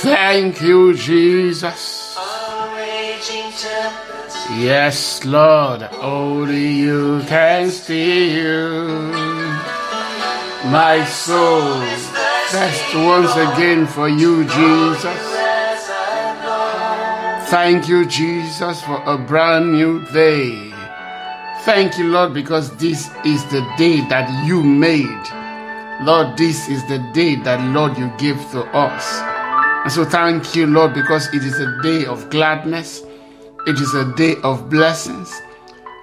Thank you, Jesus. Yes, Lord, only you can steal my soul. Thirst once again for you, Jesus. Thank you, Jesus, for a brand new day. Thank you, Lord, because this is the day that you made. Lord, this is the day that, Lord, you give to us. And so thank you, Lord, because it is a day of gladness. It is a day of blessings.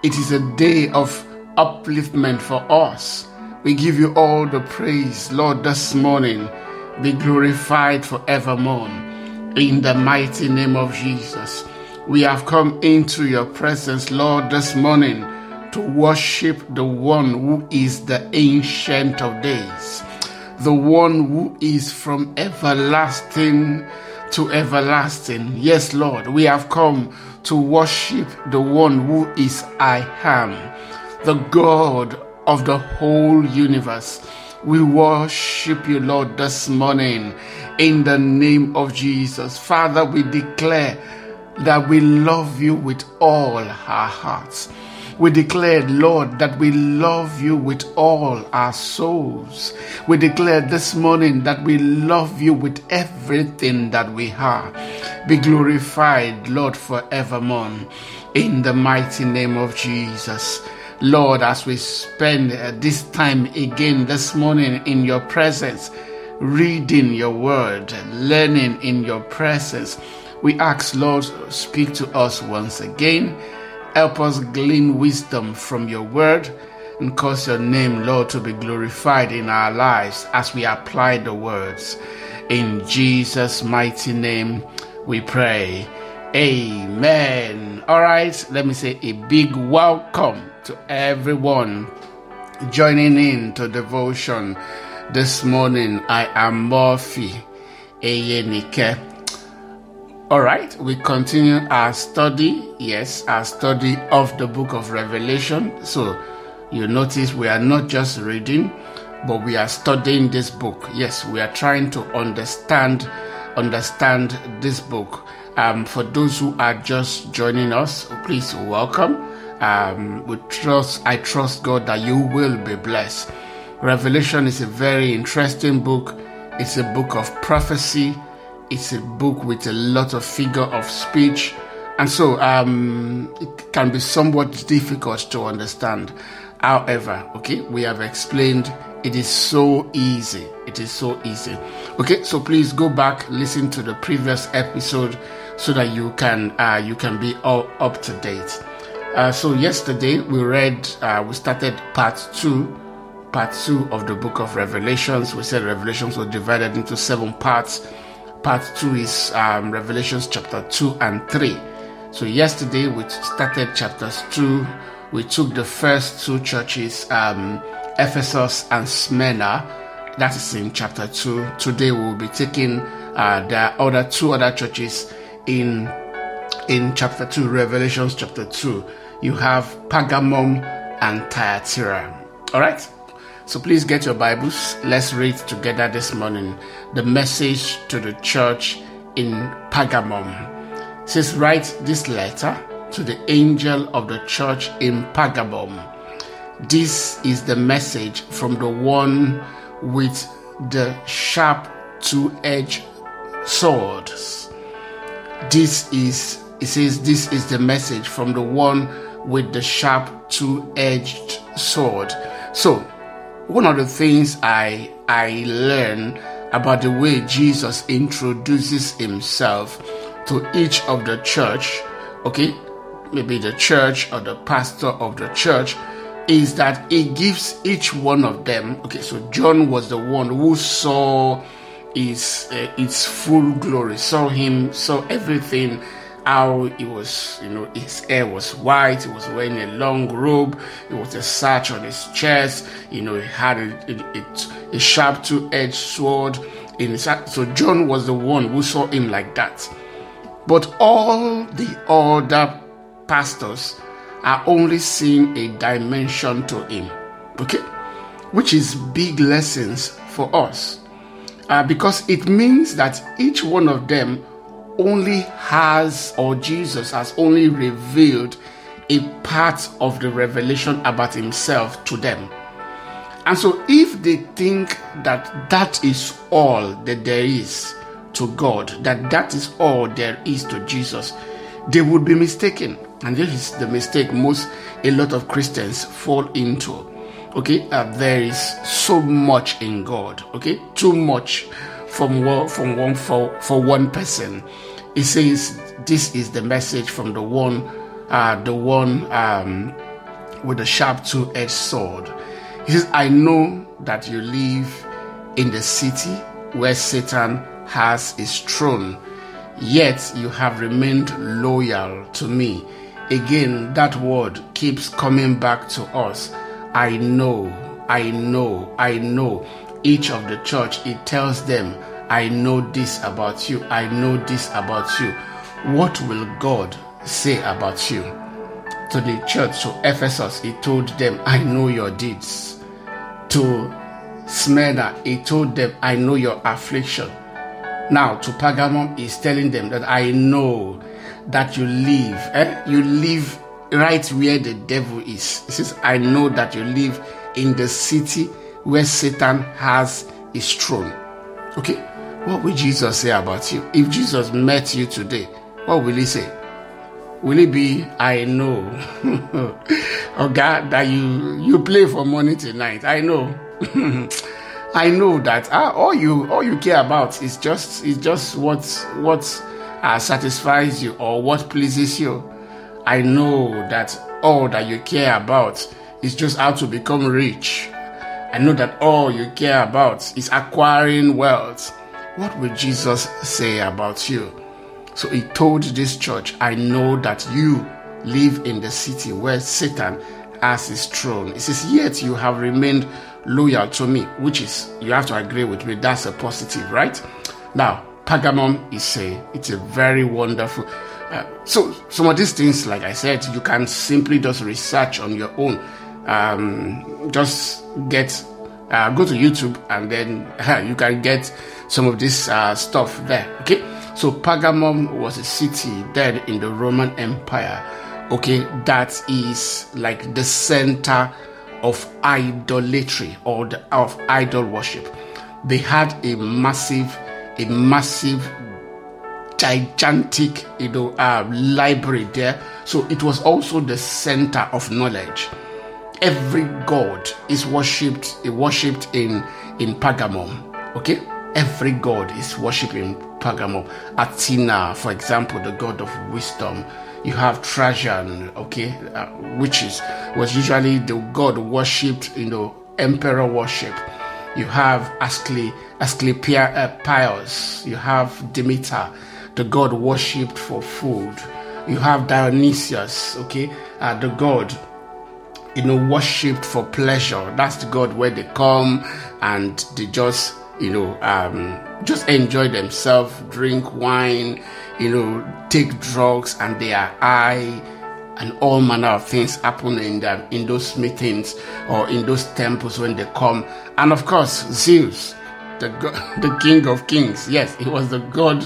It is a day of upliftment for us. We give you all the praise, Lord, this morning. Be glorified forevermore. In the mighty name of Jesus. We have come into your presence, Lord, this morning to worship the one who is the ancient of days, the one who is from everlasting to everlasting. Yes, Lord, we have come to worship the one who is I am, the God of the whole universe. We worship you, Lord, this morning in the name of Jesus. Father, we declare that we love you with all our hearts. We declare, Lord, that we love you with all our souls. We declare this morning that we love you with everything that we have. Be glorified, Lord, forevermore. In the mighty name of Jesus. Lord, as we spend uh, this time again this morning in your presence, reading your word, learning in your presence, we ask, Lord, speak to us once again Help us glean wisdom from your word and cause your name, Lord, to be glorified in our lives as we apply the words. In Jesus' mighty name we pray. Amen. All right, let me say a big welcome to everyone joining in to devotion this morning. I am Murphy Eyenike. All right, we continue our study. Yes, our study of the book of Revelation. So you notice we are not just reading, but we are studying this book. Yes, we are trying to understand understand this book. Um, for those who are just joining us, please welcome. Um, we trust, I trust God that you will be blessed. Revelation is a very interesting book. It's a book of prophecy it's a book with a lot of figure of speech, and so um, it can be somewhat difficult to understand. However, okay, we have explained it is so easy. It is so easy. Okay, so please go back, listen to the previous episode, so that you can uh, you can be all up to date. Uh, so yesterday we read, uh, we started part two, part two of the book of Revelations. We said Revelations were divided into seven parts part two is um, Revelations chapter 2 and 3. So, yesterday we started chapters 2. We took the first two churches, um, Ephesus and Smyrna. That is in chapter 2. Today we will be taking uh, the other two other churches in in chapter 2, Revelations chapter 2. You have Pergamum and Thyatira. All right? So please get your Bibles. Let's read together this morning the message to the church in Pergamum. It says, Write this letter to the angel of the church in Pergamum. This is the message from the one with the sharp two edged swords. This is, it says, this is the message from the one with the sharp two edged sword. So, one of the things I I learned about the way Jesus introduces himself to each of the church, okay, maybe the church or the pastor of the church, is that he gives each one of them. Okay, so John was the one who saw his uh, its full glory, saw him, saw everything how he was, you know, his hair was white, he was wearing a long robe, it was a sash on his chest, you know, he had a, a, a sharp two edged sword in his. So John was the one who saw him like that. But all the other pastors are only seeing a dimension to him, okay, which is big lessons for us. uh, because it means that each one of them only has, or Jesus has only revealed a part of the revelation about himself to them. And so, if they think that that is all that there is to God, that that is all there is to Jesus, they would be mistaken. And this is the mistake most a lot of Christians fall into. Okay, uh, there is so much in God. Okay, too much from one from one for for one person. It says this is the message from the one, uh, the one um, with the sharp two-edged sword. He says, "I know that you live in the city where Satan has his throne, yet you have remained loyal to me." Again, that word keeps coming back to us. I know, I know, I know. Each of the church, it tells them, I know this about you, I know this about you. What will God say about you? To the church, to Ephesus, he told them, I know your deeds. To Smyrna, he told them, I know your affliction. Now, to Pergamum, he's telling them that I know that you live. Eh? You live right where the devil is. He says, I know that you live in the city where Satan has his throne. Okay? What will Jesus say about you? If Jesus met you today, what will he say? Will it be, I know, oh God, that you you play for money tonight? I know. I know that ah, all you all you care about is just is just what what uh, satisfies you or what pleases you. I know that all that you care about is just how to become rich. I know that all you care about is acquiring wealth. What will Jesus say about you? So he told this church, I know that you live in the city where Satan has his throne. He says, Yet you have remained loyal to me, which is, you have to agree with me, that's a positive, right? Now, Pergamum is a it's a very wonderful. Uh, so some of these things, like I said, you can simply just research on your own. Um, just get uh, go to YouTube and then you can get some of this uh, stuff there. Okay, so Pergamum was a city there in the Roman Empire. Okay, that is like the center of idolatry or the, of idol worship. They had a massive a massive gigantic you know uh, library there so it was also the center of knowledge every god is worshipped worshipped in in pergamum okay? Every god is worshipped in pergamum. Athena for example the god of wisdom you have trajan okay uh, which is was usually the god worshipped you know emperor worship. You have Ascle, Asclepius, you have Demeter, the god worshipped for food. You have Dionysius, okay, uh, the god you know worshipped for pleasure. That's the god where they come and they just you know um, just enjoy themselves, drink wine, you know, take drugs, and they are high and all manner of things happen in them in those meetings or in those temples when they come. And of course zeus the god, the king of kings. Yes it was the god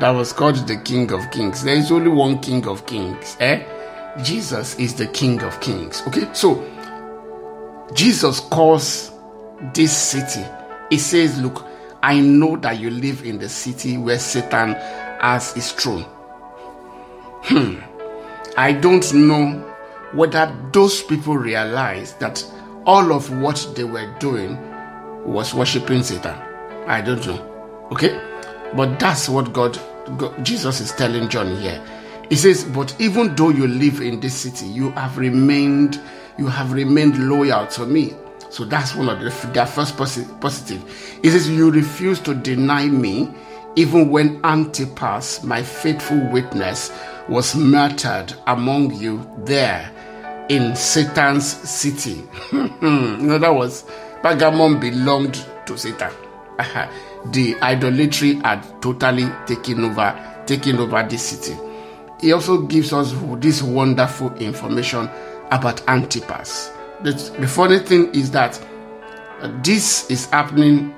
that was called the king of kings. There is only one king of kings eh jesus is the king of kings okay so jesus calls this city he says look i know that you live in the city where satan has his throne hmm I don't know whether those people realized that all of what they were doing was worshiping Satan. I don't know. Okay? But that's what God, God, Jesus is telling John here. He says, But even though you live in this city, you have remained, you have remained loyal to me. So that's one of the, their first positive. He says, You refuse to deny me, even when Antipas, my faithful witness, was murdered among you there in Satan's city. in other words, Pergamum belonged to Satan. the idolatry had totally taken over, taken over the city. He also gives us this wonderful information about Antipas. The, the funny thing is that this is happening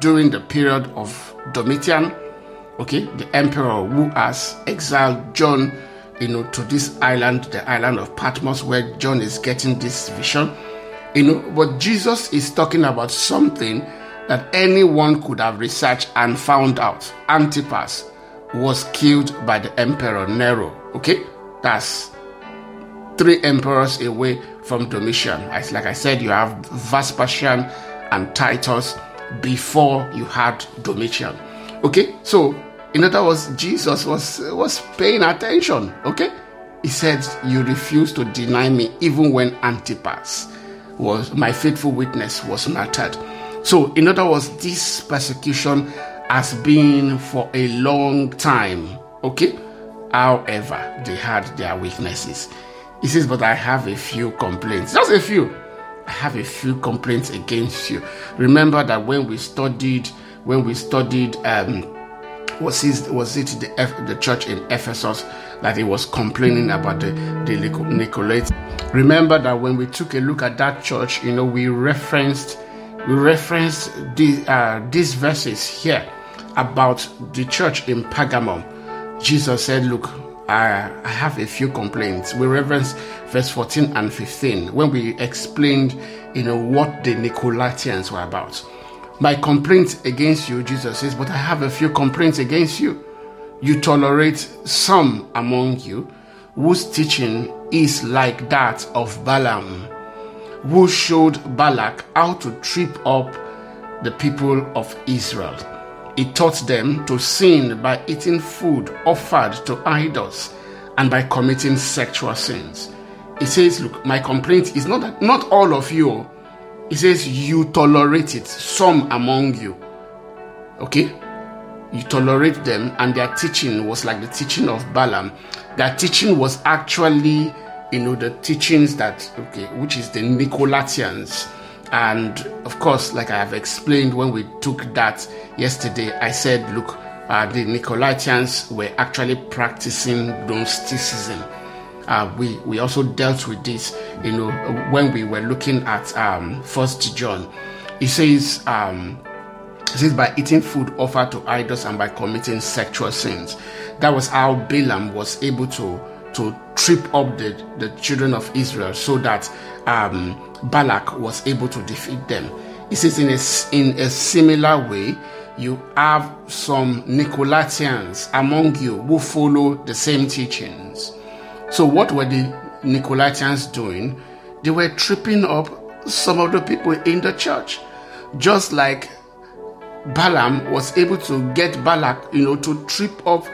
during the period of Domitian, okay, the emperor who has exiled John, you know, to this island, the island of Patmos, where John is getting this vision. You know, but Jesus is talking about something that anyone could have researched and found out. Antipas was killed by the emperor Nero. Okay, that's three emperors away from Domitian. As like I said, you have Vespasian and Titus before you had Domitian. Okay, so in other words, Jesus was was paying attention. Okay, he said, "You refuse to deny me, even when Antipas was my faithful witness was martyred." So, in other words, this persecution has been for a long time. Okay, however, they had their weaknesses. He says, "But I have a few complaints, just a few." I have a few complaints against you. Remember that when we studied, when we studied, um, was it was it the the church in Ephesus that he was complaining about the the Nicolaitans? Remember that when we took a look at that church, you know, we referenced we referenced the, uh, these verses here about the church in Pergamum. Jesus said, "Look, I, I have a few complaints. We reference verse 14 and 15 when we explained, you know, what the Nicolaitans were about. My complaint against you, Jesus says, but I have a few complaints against you. You tolerate some among you whose teaching is like that of Balaam, who showed Balak how to trip up the people of Israel. He taught them to sin by eating food offered to idols and by committing sexual sins. He says, Look, my complaint is not that not all of you. He says, You tolerate it, some among you. Okay? You tolerate them, and their teaching was like the teaching of Balaam. Their teaching was actually, you know, the teachings that, okay, which is the Nicolaitans and of course, like I have explained when we took that yesterday, I said, look, uh, the Nicolaitans were actually practicing Gnosticism. Uh, we we also dealt with this, you know, when we were looking at um, First John. It says, um, it says by eating food offered to idols and by committing sexual sins. That was how Balaam was able to to trip up the, the children of Israel so that um, Balak was able to defeat them. He says, in a, in a similar way, you have some Nicolaitans among you who follow the same teachings. So, what were the Nicolaitans doing? They were tripping up some of the people in the church, just like Balaam was able to get Balak, you know, to trip up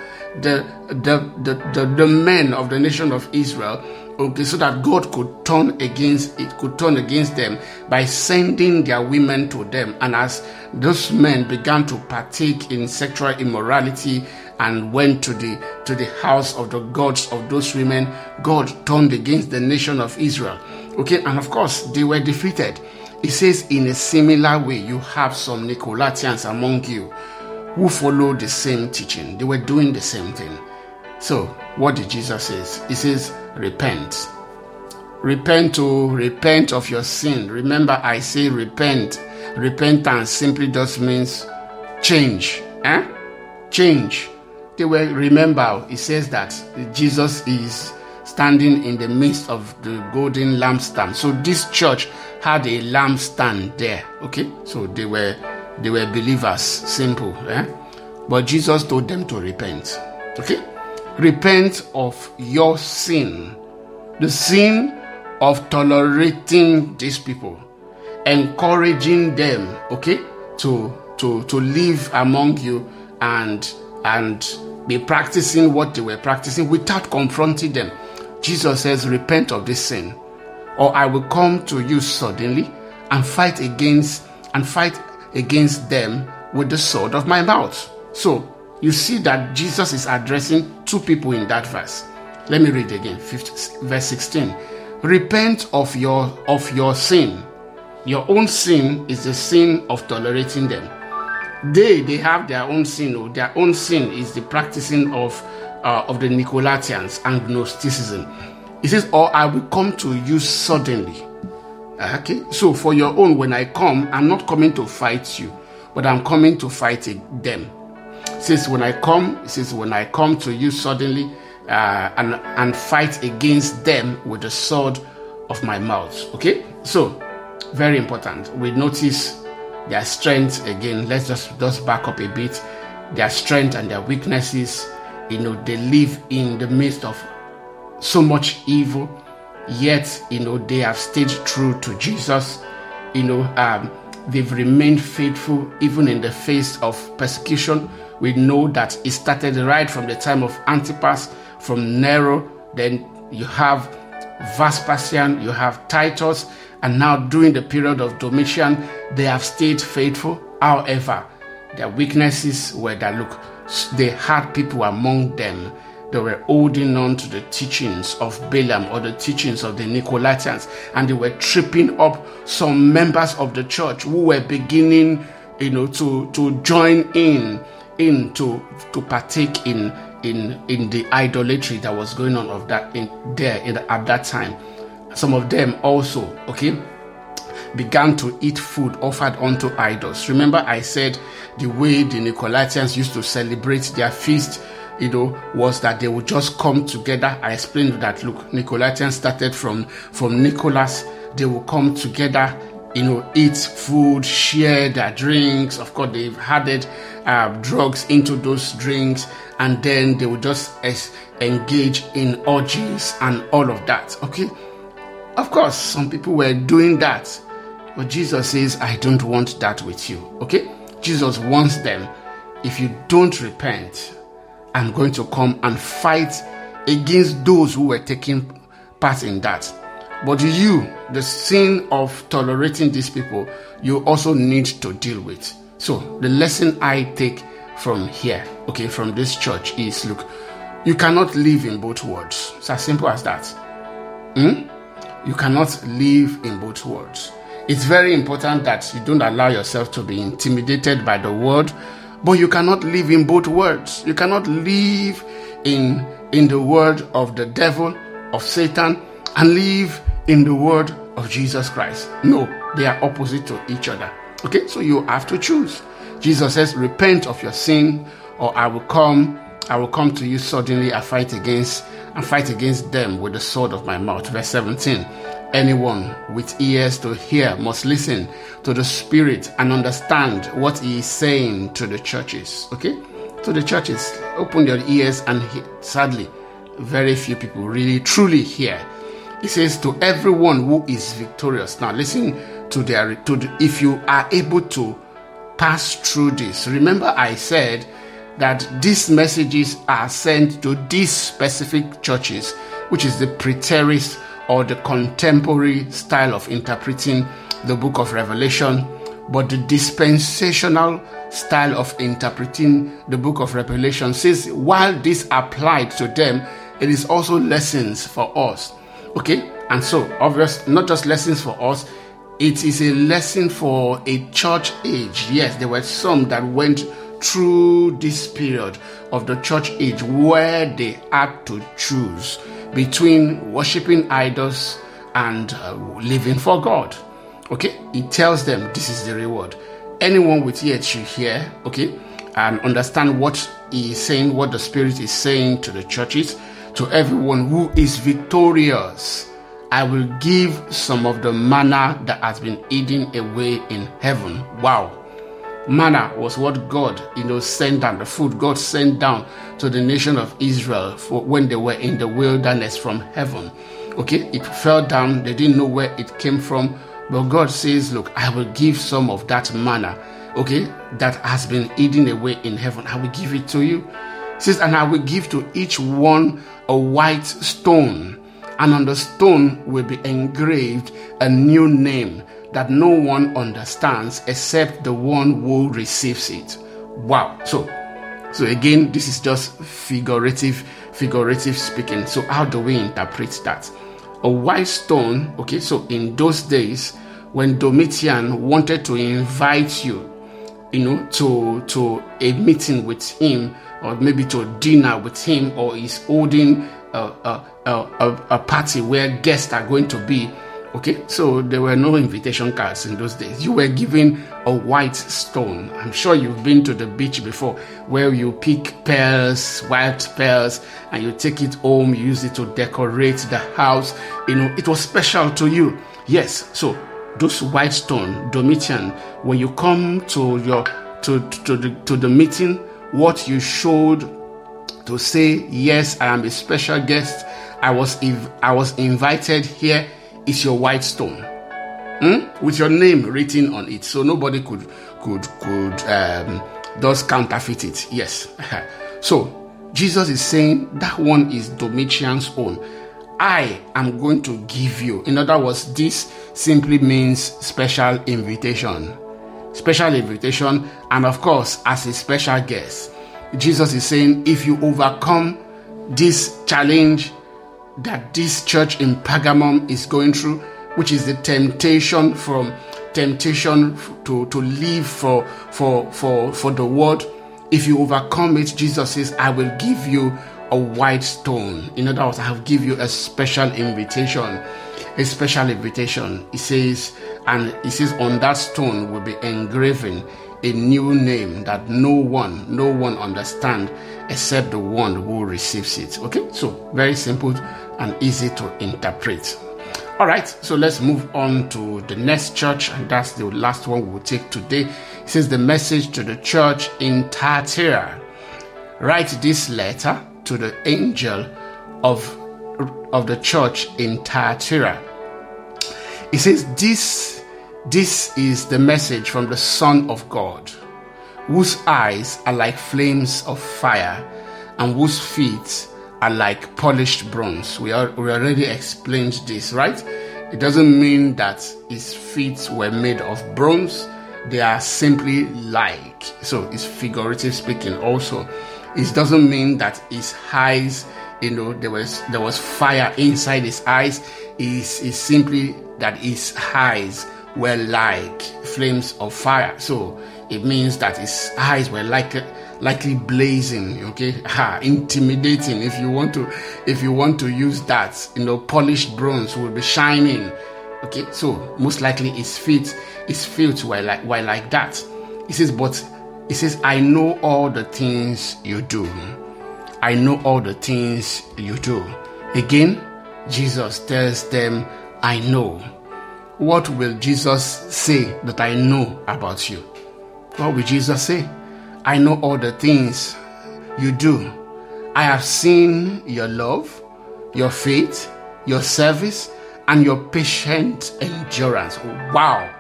the the, the, the, the men of the nation of Israel okay so that god could turn against it could turn against them by sending their women to them. And as those men began to partake in sexual immorality and went to the to the house of the gods of those women god turned against the nation of israel. Okay and of course they were defeated. It says in a similar way you have some nicolaitans among you who follow the same teaching. They were doing the same thing. So, what did Jesus say? He says, repent. Repent to repent of your sin. Remember, I say repent. Repentance simply just means change. Eh? Change. They were remember, he says that Jesus is standing in the midst of the golden lampstand. So this church had a lampstand there. Okay? So they were they were believers, simple. Eh? But Jesus told them to repent. Okay? Repent of your sin, the sin of tolerating these people, encouraging them, okay, to to to live among you and and be practicing what they were practicing without confronting them. Jesus says, Repent of this sin, or I will come to you suddenly and fight against and fight against them with the sword of my mouth. So you see that Jesus is addressing two people in that verse. Let me read again, 50, verse 16. Repent of your of your sin. Your own sin is the sin of tolerating them. They they have their own sin. Or their own sin is the practicing of uh, of the Nicolaitans and Gnosticism. It says, "Or I will come to you suddenly." Okay, so for your own, when I come, I'm not coming to fight you but I'm coming to fight them. Since when I come, since when I come to you suddenly uh, and and fight against them with the sword of my mouth. Okay, so very important. We notice their strength again. Let's just just back up a bit. Their strength and their weaknesses. You know, they live in the midst of so much evil, yet you know they have stayed true to Jesus. You know, um, they've remained faithful even in the face of persecution. We know that it started right from the time of Antipas, from Nero, then you have Vespasian, you have Titus, and now during the period of Domitian, they have stayed faithful. However, their weaknesses were that look, they had people among them. They were holding on to the teachings of Balaam or the teachings of the Nicolaitans, and they were tripping up some members of the church who were beginning, you know, to to join in in to to partake in in in the idolatry that was going on of that in there in, at that time. Some of them also, okay, began to eat food offered unto idols. Remember, I said the way the Nicolaitans used to celebrate their feast you know, was that they would just come together. I explained that look, Nicolaitans started from from Nicholas. They will come together, you know, eat food, share their drinks. Of course, they've added uh, drugs into those drinks, and then they will just es- engage in orgies and all of that. Okay, of course, some people were doing that, but Jesus says, "I don't want that with you." Okay, Jesus wants them. If you don't repent, I'm going to come and fight against those who were taking part in that. But you, the sin of tolerating these people, you also need to deal with. So, the lesson I take from here, okay, from this church is look, you cannot live in both worlds. It's as simple as that. Hmm? You cannot live in both worlds. It's very important that you don't allow yourself to be intimidated by the world but you cannot live in both worlds. You cannot live in, in the world of the devil, of Satan, and live in the word of Jesus Christ. No, they are opposite to each other. Okay, so you have to choose. Jesus says, Repent of your sin, or I will come, I will come to you suddenly I fight against and fight against them with the sword of my mouth. Verse 17. Anyone with ears to hear must listen to the Spirit and understand what He is saying to the churches. Okay? To the churches. Open your ears and hear. Sadly, very few people really truly hear. He says to everyone who is victorious. Now listen to their to the, if you are able to pass through this. Remember I said that these messages are sent to these specific churches, which is the preterist or the contemporary style of interpreting the book of Revelation, but the dispensational style of interpreting the book of Revelation says while this applied to them, it is also lessons for us. Okay? And so, obvious, not just lessons for us, it is a lesson for a church age. Yes, there were some that went through this period of the church age where they had to choose between worshiping idols and uh, living for God. Okay, he tells them this is the reward. Anyone with ears should hear, okay, and understand what he is saying, what the Spirit is saying to the churches, to everyone who is victorious. I will give some of the manna that has been eaten away in heaven. Wow. Manna was what God, you know, sent down, the food God sent down to the nation of Israel for when they were in the wilderness from heaven. Okay, it fell down, they didn't know where it came from, but God says, Look, I will give some of that manna, okay, that has been eaten away in heaven. I will give it to you. He says, and I will give to each one a white stone, and on the stone will be engraved a new name that no one understands except the one who receives it. Wow. So, so again, this is just figurative, figurative speaking. So, how do we interpret that? A white stone, okay, so in those days, when Domitian wanted to invite you, you know, to to a meeting with him, or maybe to dinner with him, or he's holding a, a, a, a party where guests are going to be, Okay, so there were no invitation cards in those days. You were given a white stone. I'm sure you've been to the beach before where you pick pearls, white pearls, and you take it home, you use it to decorate the house. You know, it was special to you. Yes, so those white stone, Domitian, when you come to your to, to, the, to the meeting, what you showed to say, yes, I am a special guest. I was if I was invited here is your white stone hmm? with your name written on it, so nobody could could could um, counterfeit it. Yes. so Jesus is saying that one is Domitian's own. I am going to give you. In other words, this simply means special invitation. Special invitation, and of course, as a special guest. Jesus is saying, if you overcome this challenge, that this church in Pergamum is going through, which is the temptation from temptation to, to live for, for, for, for the world. If you overcome it, Jesus says, I will give you a white stone. In other words, I have give you a special invitation. A special invitation. He says, and he says, on that stone will be engraven a new name that no one, no one understand except the one who receives it. Okay, so very simple and easy to interpret. All right, so let's move on to the next church, and that's the last one we'll take today. It says the message to the church in Thyatira. Write this letter to the angel of, of the church in Thyatira. It says, This this is the message from the Son of God, whose eyes are like flames of fire and whose feet are like polished bronze. We, are, we already explained this, right? It doesn't mean that his feet were made of bronze, they are simply like. So it's figurative speaking also. It doesn't mean that his eyes, you know, there was there was fire inside his eyes. Is is simply that his eyes were like flames of fire. So it means that his eyes were like likely blazing okay? Ha, intimidating. If you want to if you want to use that you know polished bronze will be shining okay? So most likely his feet his feet were like were like that. He says but he says i know all the things you do. I know all the things you do. Again jesus tells them i know what will Jesus say that I know about you? What will Jesus say? I know all the things you do. I have seen your love, your faith, your service, and your patient endurance. Wow.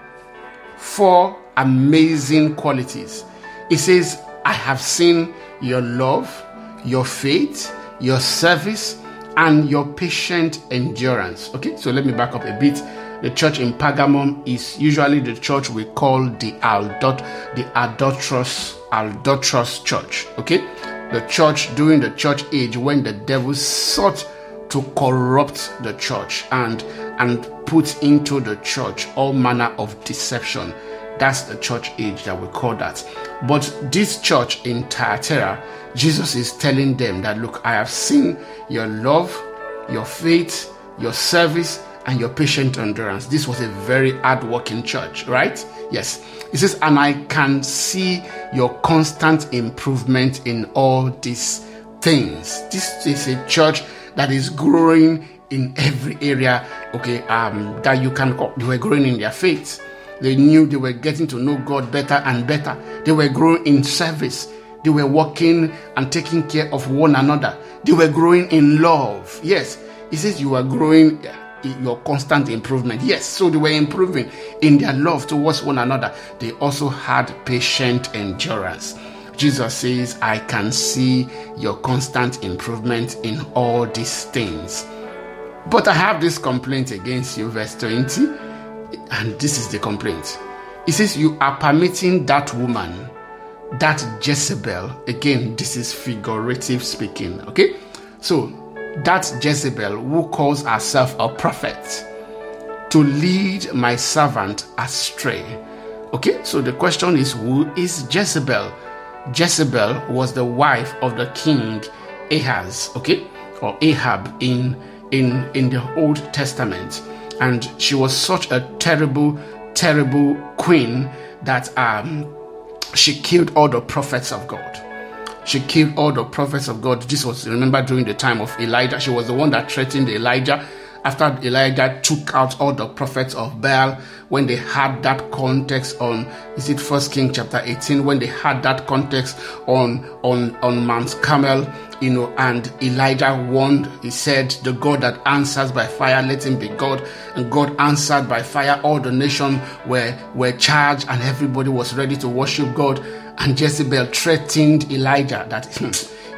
Four amazing qualities. It says, I have seen your love, your faith, your service, and your patient endurance. Okay, so let me back up a bit the church in Pergamum is usually the church we call the adult, the adulterous, adulterous church. Okay, the church during the church age when the devil sought to corrupt the church and and put into the church all manner of deception. That's the church age that we call that. But this church in Thyatira, Jesus is telling them that look, I have seen your love, your faith, your service, and your patient endurance. This was a very hard-working church, right? Yes. It says, and I can see your constant improvement in all these things. This is a church that is growing in every area, okay, um, that you can they were growing in their faith. They knew they were getting to know God better and better. They were growing in service. They were working and taking care of one another. They were growing in love. Yes, he says you are growing your constant improvement. Yes, so they were improving in their love towards one another. They also had patient endurance. Jesus says, I can see your constant improvement in all these things. But I have this complaint against you, verse 20, and this is the complaint. He says, You are permitting that woman, that Jezebel, again, this is figurative speaking, okay? So that Jezebel, who calls herself a prophet, to lead my servant astray. Okay, so the question is who is Jezebel? Jezebel was the wife of the king Ahaz, okay, or Ahab in in in the Old Testament. and she was such a terrible, terrible queen that um, she killed all the prophets of God. She killed all the prophets of God. This was, remember, during the time of Elijah. She was the one that threatened Elijah after Elijah took out all the prophets of Baal, when they had that context on, is it First King chapter 18, when they had that context on on on Mount Carmel, you know, and Elijah warned, he said, The God that answers by fire, let him be God. And God answered by fire. All the nation were were charged, and everybody was ready to worship God. And Jezebel threatened Elijah that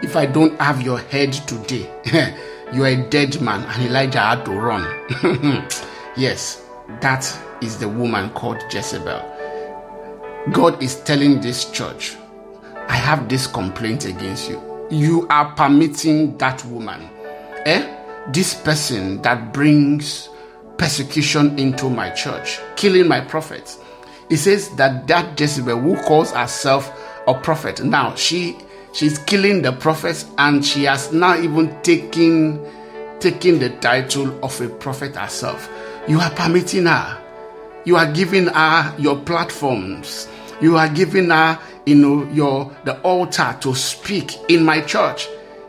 if I don't have your head today, you are a dead man, and Elijah had to run. yes, that is the woman called Jezebel. God is telling this church, I have this complaint against you. You are permitting that woman, eh? This person that brings persecution into my church, killing my prophets. He says that that Jezebel who calls herself a prophet now she she's killing the prophets and she has now even taken taken the title of a prophet herself. You are permitting her. You are giving her your platforms. You are giving her you know your the altar to speak in my church.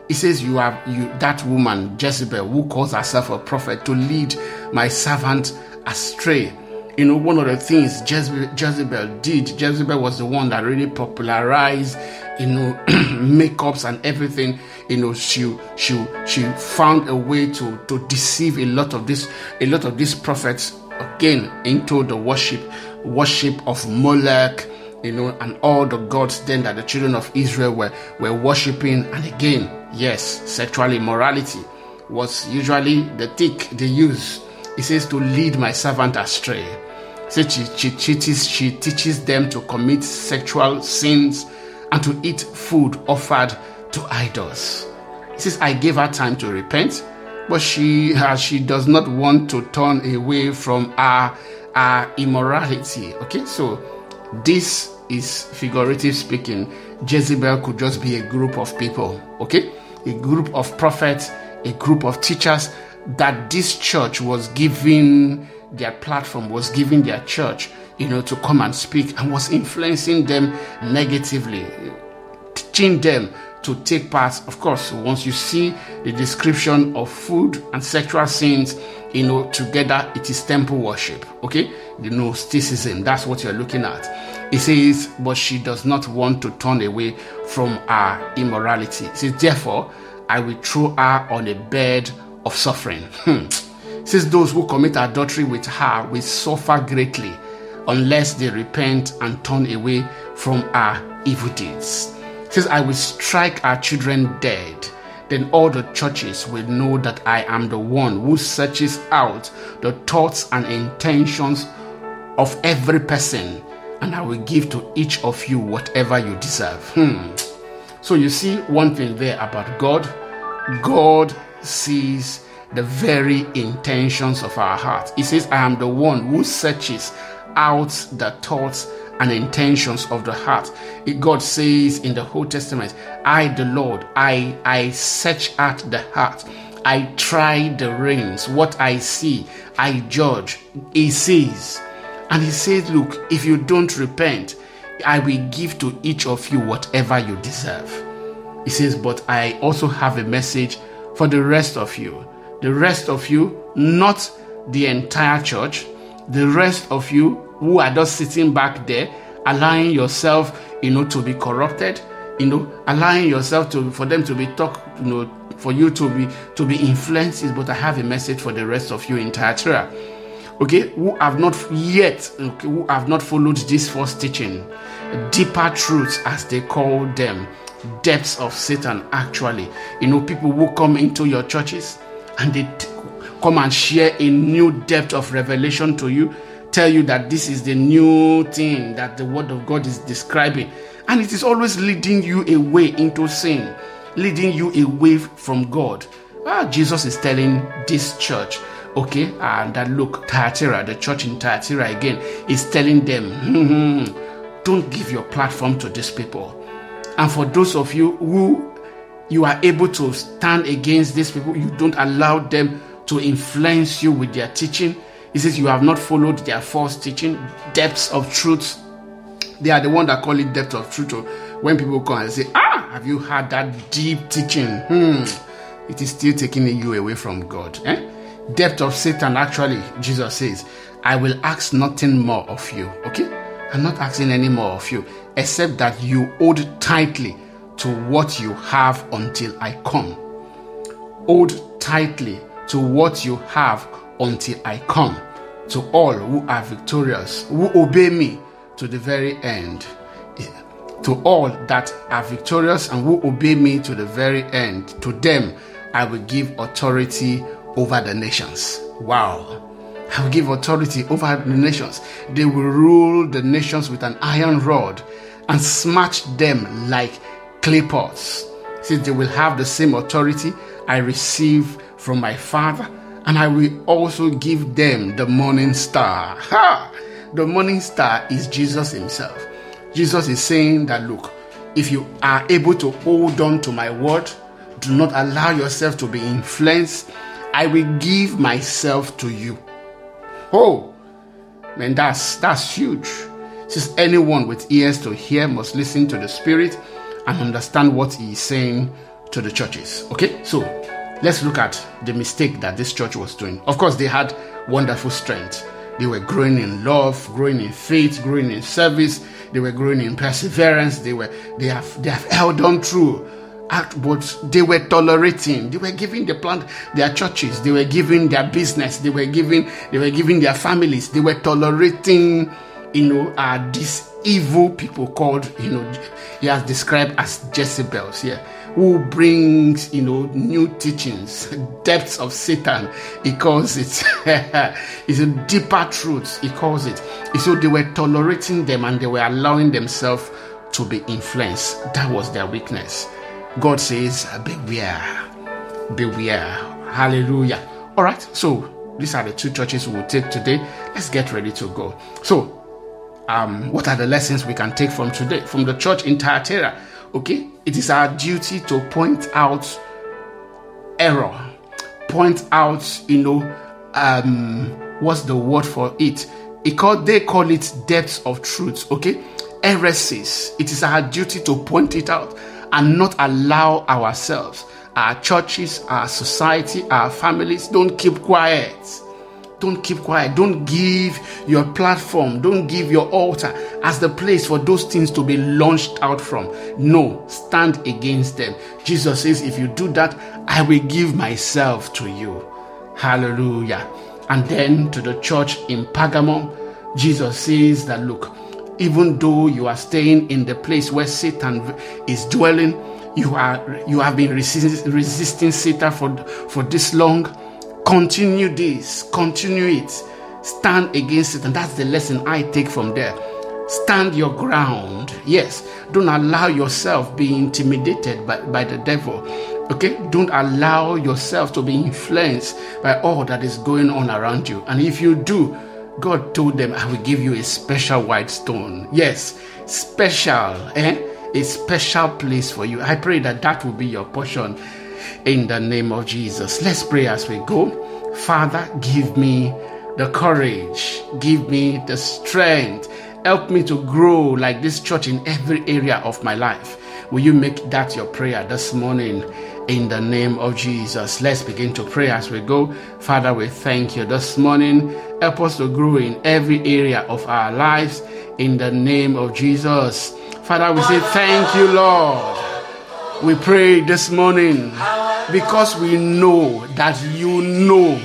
He says you have you that woman jezebel who calls herself a prophet to lead my servant astray you know, one of the things Jezebel, Jezebel did, Jezebel was the one that really popularized, you know, makeups and everything. You know, she she she found a way to to deceive a lot of this a lot of these prophets again into the worship worship of Molech, you know, and all the gods then that the children of Israel were were worshiping. And again, yes, sexual immorality was usually the tick they use. It says to lead my servant astray so she, she, teaches, she teaches them to commit sexual sins and to eat food offered to idols. He says, I gave her time to repent, but she, uh, she does not want to turn away from our, our immorality. Okay, so this is figurative speaking. Jezebel could just be a group of people, okay? A group of prophets, a group of teachers that this church was giving their platform was giving their church, you know, to come and speak and was influencing them negatively, teaching them to take part. Of course, once you see the description of food and sexual sins, you know, together it is temple worship. Okay, the Gnosticism. That's what you're looking at. It says, but she does not want to turn away from our immorality. It says, therefore, I will throw her on a bed of suffering. Hmm since those who commit adultery with her will suffer greatly unless they repent and turn away from her evil deeds. Since I will strike our children dead. Then all the churches will know that I am the one who searches out the thoughts and intentions of every person, and I will give to each of you whatever you deserve. Hmm. So you see one thing there about God God sees the very intentions of our heart. He says, I am the one who searches out the thoughts and intentions of the heart. God says in the Old Testament, I, the Lord, I, I search out the heart. I try the reins. What I see, I judge. He says, and he says, Look, if you don't repent, I will give to each of you whatever you deserve. He says, But I also have a message for the rest of you the rest of you, not the entire church, the rest of you who are just sitting back there, allowing yourself, you know, to be corrupted, you know, allowing yourself to for them to be talk, you know, for you to be to be influenced. But I have a message for the rest of you in Thyatira. Okay, who have not yet, okay, who have not followed this first teaching, deeper truths as they call them, depths of Satan. Actually, you know, people who come into your churches and they t- come and share a new depth of revelation to you, tell you that this is the new thing that the Word of God is describing. And it is always leading you away into sin, leading you away from God. Ah, Jesus is telling this church, okay, and that look, Thyatira, the church in Thyatira again, is telling them, hmm, don't give your platform to these people. And for those of you who you are able to stand against these people. You don't allow them to influence you with their teaching. He says, You have not followed their false teaching, depths of truth. They are the one that call it depth of truth. When people come and say, Ah, have you had that deep teaching? Hmm, it is still taking you away from God. Eh? Depth of Satan, actually, Jesus says, I will ask nothing more of you. Okay? I'm not asking any more of you, except that you hold tightly to what you have until I come. Hold tightly to what you have until I come. To all who are victorious, who obey me to the very end. To all that are victorious and who obey me to the very end, to them I will give authority over the nations. Wow. I will give authority over the nations. They will rule the nations with an iron rod and smash them like clay pots. Since they will have the same authority I receive from my Father, and I will also give them the morning star. Ha! The morning star is Jesus Himself. Jesus is saying that, look, if you are able to hold on to my word, do not allow yourself to be influenced, I will give myself to you. Oh, man, that's that's huge. Since anyone with ears to hear must listen to the Spirit and understand what He is saying to the churches. Okay, so let's look at the mistake that this church was doing. Of course, they had wonderful strength. They were growing in love, growing in faith, growing in service. They were growing in perseverance. They were they have they have held on through act, but they were tolerating. They were giving the plant their churches. They were giving their business. They were giving they were giving their families. They were tolerating, you know, uh, these evil people called, you know, he has described as Jezebels. Yeah, who brings, you know, new teachings, depths of Satan. He calls it. it's a deeper truth. He calls it. So they were tolerating them and they were allowing themselves to be influenced. That was their weakness. God says, Beware, beware. Hallelujah. All right, so these are the two churches we will take today. Let's get ready to go. So, um, what are the lessons we can take from today, from the church in Thyatira? Okay, it is our duty to point out error, point out, you know, um, what's the word for it? they call it depths of truth. Okay, heresies. It is our duty to point it out and not allow ourselves, our churches, our society, our families, don't keep quiet. Don't keep quiet. Don't give your platform, don't give your altar as the place for those things to be launched out from. No, stand against them. Jesus says, if you do that, I will give myself to you. Hallelujah. And then to the church in Pergamum, Jesus says that look, even though you are staying in the place where Satan is dwelling, you are you have been resist, resisting Satan for for this long. Continue this, continue it. Stand against it, and that's the lesson I take from there. Stand your ground. Yes, don't allow yourself be intimidated by, by the devil. Okay, don't allow yourself to be influenced by all that is going on around you. And if you do, God told them, I will give you a special white stone. Yes, special, eh? A special place for you. I pray that that will be your portion in the name of Jesus. Let's pray as we go. Father, give me the courage, give me the strength. Help me to grow like this church in every area of my life. Will you make that your prayer this morning? In the name of Jesus. Let's begin to pray as we go. Father, we thank you this morning. Help us to grow in every area of our lives in the name of Jesus. Father, we say thank you, Lord. We pray this morning because we know that you know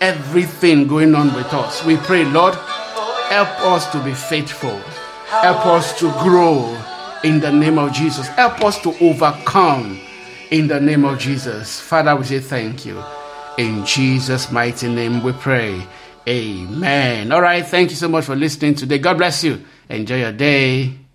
everything going on with us. We pray, Lord, help us to be faithful. Help us to grow in the name of Jesus. Help us to overcome in the name of Jesus. Father, we say thank you. In Jesus' mighty name we pray. Amen. All right. Thank you so much for listening today. God bless you. Enjoy your day.